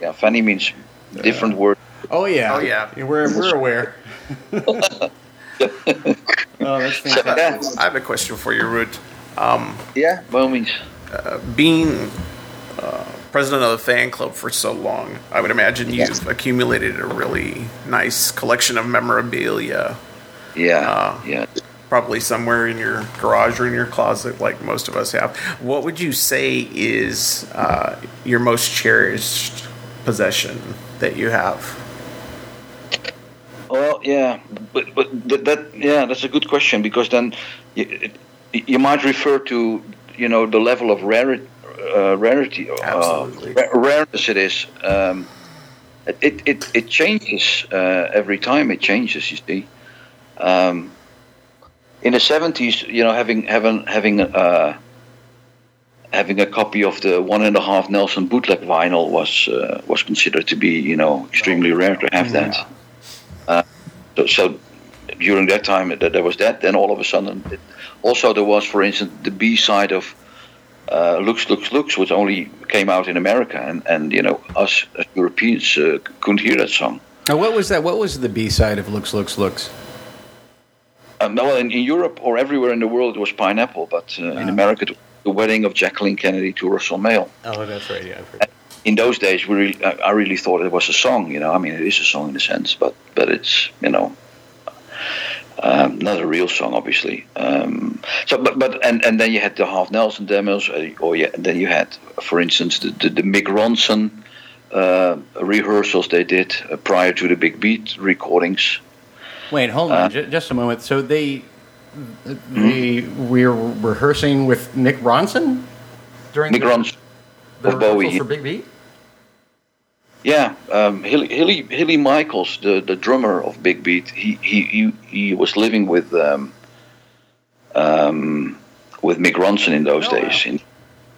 yeah. Fanny means different word. Oh yeah. Oh, yeah. We're we're aware. oh, that's So, yeah, I have a question for you, Ruud. Um, yeah. By all means. Being uh, president of the fan club for so long, I would imagine you've accumulated a really nice collection of memorabilia, Yeah, Uh, yeah. probably somewhere in your garage or in your closet, like most of us have. What would you say is uh, your most cherished possession that you have? Well, yeah, but but that, that yeah, that's a good question because then you, you might refer to you know the level of rarity, uh, rarity, uh, ra- rareness it is. Um, it it it changes uh, every time. It changes. You see, um, in the seventies, you know, having having having uh, having a copy of the one and a half Nelson bootleg vinyl was uh, was considered to be you know extremely rare to have that. So, so during that time, that there was that. Then all of a sudden, it, also there was, for instance, the B side of uh, "Looks, Looks, Looks," which only came out in America, and, and you know us as Europeans uh, couldn't hear that song. Now, what was that? What was the B side of Looks, Looks, Looks? Um, well, in, in Europe or everywhere in the world, it was Pineapple, but uh, in America, the wedding of Jacqueline Kennedy to Russell Mael. Oh, that's right. Yeah. In those days, we really, I I really thought it was a song. You know, I mean, it is a song in a sense, but but it's you know um, not a real song, obviously. Um, so, but but and, and then you had the Halfnelson demos, uh, or yeah, then you had, for instance, the the, the Mick Ronson uh, rehearsals they did uh, prior to the Big Beat recordings. Wait, hold on, ju- just a moment. So they they were rehearsing with Mick Ronson during Mick the, Ronson, the Bowie. for Big Beat. Yeah, um, Hilly, Hilly Hilly Michaels, the, the drummer of Big Beat, he he he, he was living with um, um, with Mick Ronson in those Oh, wow. days in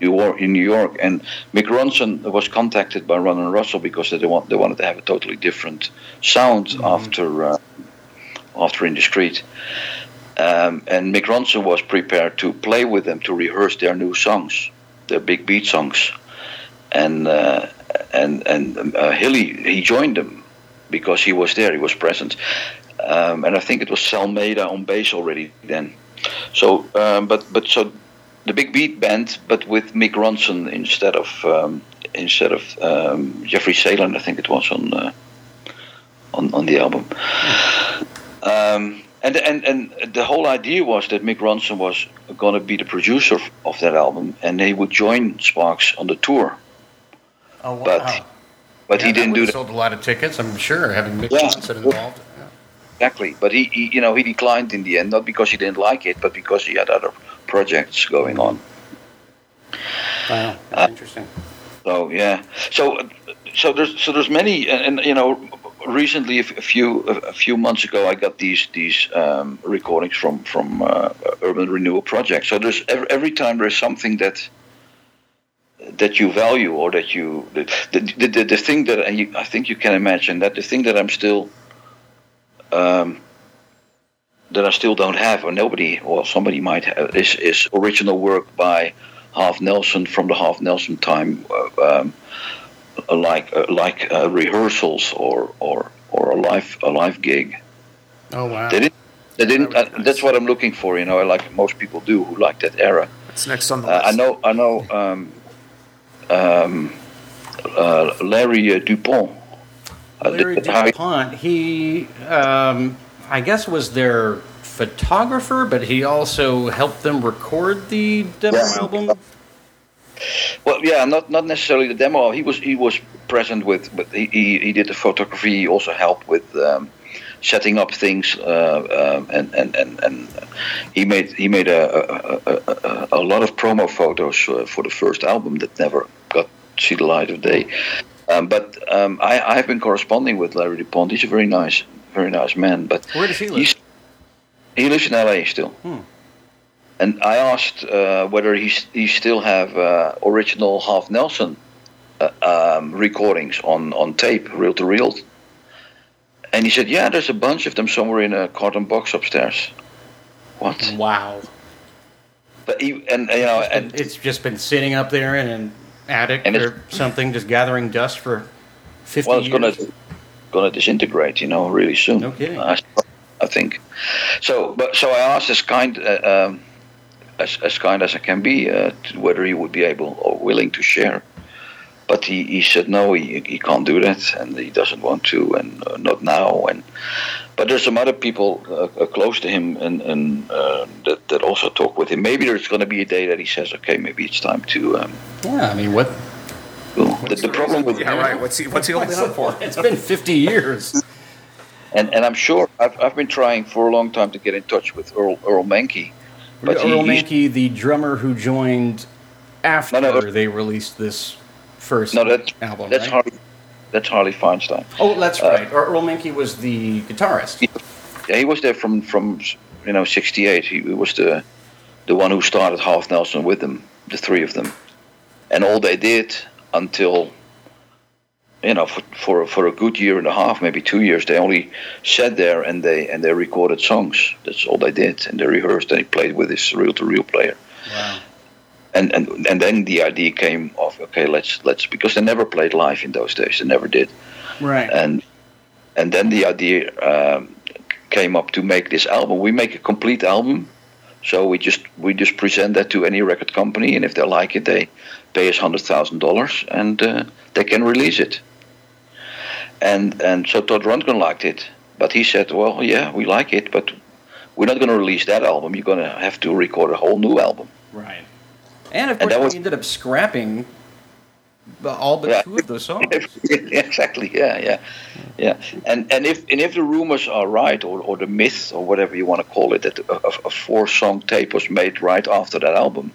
New York. In New York, and Mick Ronson was contacted by Ron and Russell because they want they wanted to have a totally different sound Mm-hmm. after uh, after Indiscreet. Um, and Mick Ronson was prepared to play with them to rehearse their new songs, their Big Beat songs, and uh, and and uh, Hilly he joined them because he was there, he was present, um, and I think it was Sal Maida on bass already then. So, um, but but so the Big Beat band, but with Mick Ronson instead of um, instead of um, Jeffrey Salen, I think it was on uh, on on the album. Um, and, and and the whole idea was that Mick Ronson was going to be the producer of, that album, and he would join Sparks on the tour. Oh wow! But- But Yeah, he didn't do that Sold a lot of tickets, I'm sure, having Mick Yeah. Ronson involved. Yeah. exactly. But he, he, you know, he declined in the end, not because he didn't like it, but because he had other projects going on. Wow, Uh, interesting. So yeah, so so there's so there's many, and, and you know, recently a few a few months ago, I got these these um, recordings from from uh, Urban Renewal Project. So there's every, every time there's something that that you value or that you the the, the, the thing that and you, I think you can imagine that the thing that I'm still um, that I still don't have or nobody or somebody might have is is original work by Halfnelson from the Halfnelson time, uh, um, like uh, like uh, rehearsals or or or a live a live gig. Oh wow! They didn't. They didn't. That Uh, that's what I'm looking for. You know, like most people do who like that era. It's next on the Uh, list. I know. I know. Um, um, uh, Larry uh, Dupont. Uh, Larry DuPont, he, um, I guess, was their photographer, but he also helped them record the demo Yeah. album. Well, yeah, not not necessarily the demo. He was he was present with, but he he, he did the photography. He also helped with um, setting up things, uh, um, and and and and he made he made a a, a, a, lot of promo photos uh, for the first album that never see the light of day. Um, but um, I I've been corresponding with Larry Dupont. He's a very nice very nice man. But Where does he live? he lives in L.A. still. Hmm. and I asked uh, whether he he still have uh, original Halfnelson uh, um, recordings on on tape, reel to reel. And he said, "Yeah, there's a bunch of them somewhere in a carton box upstairs." What? Wow. But he, and you know, and it's just been sitting up there and, an attic And or something, just gathering dust for 50 well, it's years. gonna gonna disintegrate, you know, really soon. No kidding. I, I think. So, but so I asked as kind uh, um, as as kind as I can be uh, to whether he would be able or willing to share. But he, he said no, he, he can't do that, and he doesn't want to, and uh, not now. And but there's some other people uh, uh, close to him, and, and uh, that that also talk with him. Maybe there's going to be a day that he says, okay, maybe it's time to. Um, Yeah, I mean, what? go. The, the problem with Yeah, right. What's he What's he holding up for? It's been 50 years. And and I'm sure I've, I've been trying for a long time to get in touch with Earl Earl Mankey, but Earl he's- Mankey, the drummer who joined after No, no, they released this first no that's album, that's right? Harley that's Harley Feinstein. Oh, that's Uh, right. Ear- Earl Mankey was the guitarist. Yeah, he was there from from you know '68. He was the the one who started Halfnelson with them, the three of them, and all they did until you know for for, for a good year and a half, maybe two years, they only sat there and they and they recorded songs. That's all they did, and they rehearsed and he played with his reel-to-reel player. Wow. And and and then the idea came of okay let's let's because they never played live in those days they never did. Right. and and then the idea um, came up to make this album. We make a complete album so we just we just present that to any record company and if they like it they pay us hundred thousand dollars and uh, they can release it. And and so Todd Rundgren liked it but he said well yeah we like it but we're not going to release that album. You're going to have to record a whole new album. Right. And of And course, that was- we ended up scrapping all but Yeah. two of those songs. exactly. Yeah, yeah, yeah. And and if and if the rumors are right, or, or the myth, or whatever you want to call it, that a, a, four song tape was made right after that album,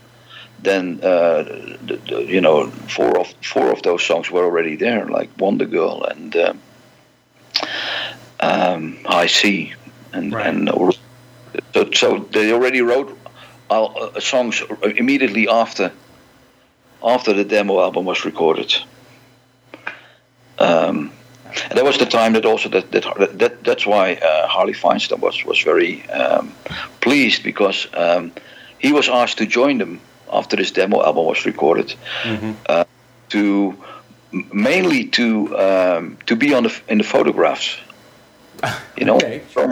then uh, the, the, you know four of four of those songs were already there, like Wonder Girl and um, um, High C, and Right. and so so they already wrote uh, uh, songs immediately after after the demo album was recorded. Um, and that was the time that also that that, that that's why uh, Harley Feinstein was was very um, pleased because um, he was asked to join them after this demo album was recorded uh, to mainly to um, to be on the in the photographs. You know, Okay, sure.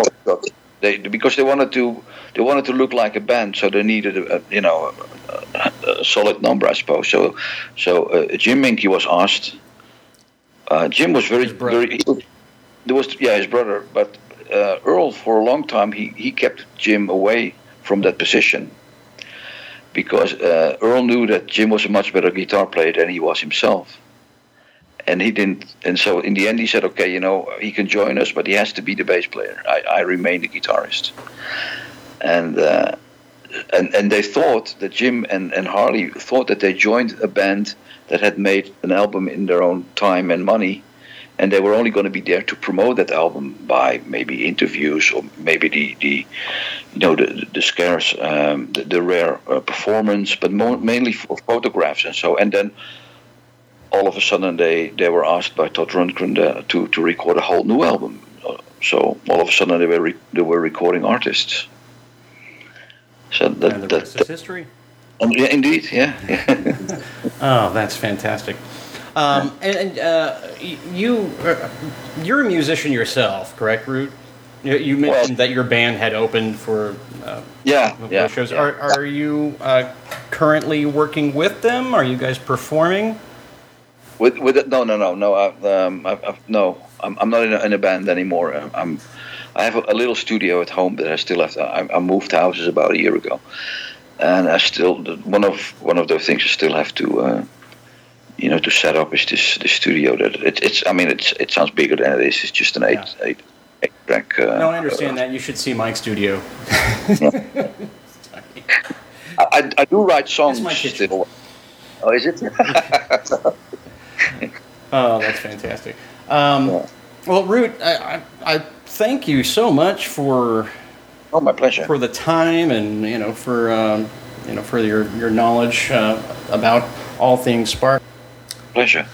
They because they wanted to they wanted to look like a band, so they needed a, a you know a, a, a solid number, I suppose. So so uh, Jim Mankey was asked. Uh, Jim was very very. There was yeah his brother, but uh, Earl for a long time he he kept Jim away from that position because uh, Earl knew that Jim was a much better guitar player than he was himself. And he didn't, and so in the end he said, "Okay, you know, he can join us, but he has to be the bass player. I, I remain the guitarist." And uh, and and they thought that Jim and, and Harley thought that they joined a band that had made an album in their own time and money, and they were only going to be there to promote that album by maybe interviews or maybe the, the you know the the scarce um, the, the rare uh, performance, but more, mainly for photographs and so. And then all of a sudden they, they were asked by Todd Rundgren to to record a whole new album. Uh, So all of a sudden they were re- they were recording artists. So that, And the that, rest is history. um, yeah, indeed, yeah. Oh, that's fantastic. Um, and and uh, you, uh, you're a musician yourself, correct, Ruud? You, you mentioned that your band had opened for uh, yeah, yeah. shows. yeah. Are, are you uh, currently working with them? Are you guys performing? With with it, no no no no I, um, I, I, no I'm, I'm not in a, in a band anymore. I'm, I'm I have a, a little studio at home that I still have. To, I, I moved houses about a year ago, and I still one of one of those things I still have to uh, you know to set up is this this studio that it, it's I mean it's it sounds bigger than it is. It's just an eight Yeah. eight eight track. Uh, No, I understand that. You should see Mike's studio. I, I, I do write songs still. Oh, is it? Oh, that's fantastic. Um, Yeah. Well, Ruud, I, I, I thank you so much for Oh, my pleasure. for the time and you know for um, you know for your your knowledge uh, about all things Spark. pleasure.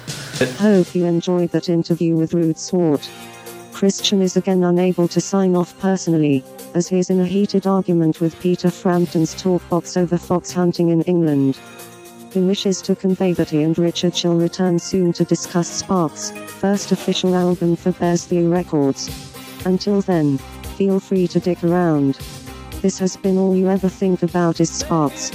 I Hope you enjoyed that interview with Ruud Swart. Christian is again unable to sign off personally, as he is in a heated argument with Peter Frampton's talkbox over fox hunting in England. He wishes to convey that he and Richard shall return soon to discuss Sparks' first official album for Bearsville Records. Until then, feel free to dick around. This has been all you ever think about is Sparks.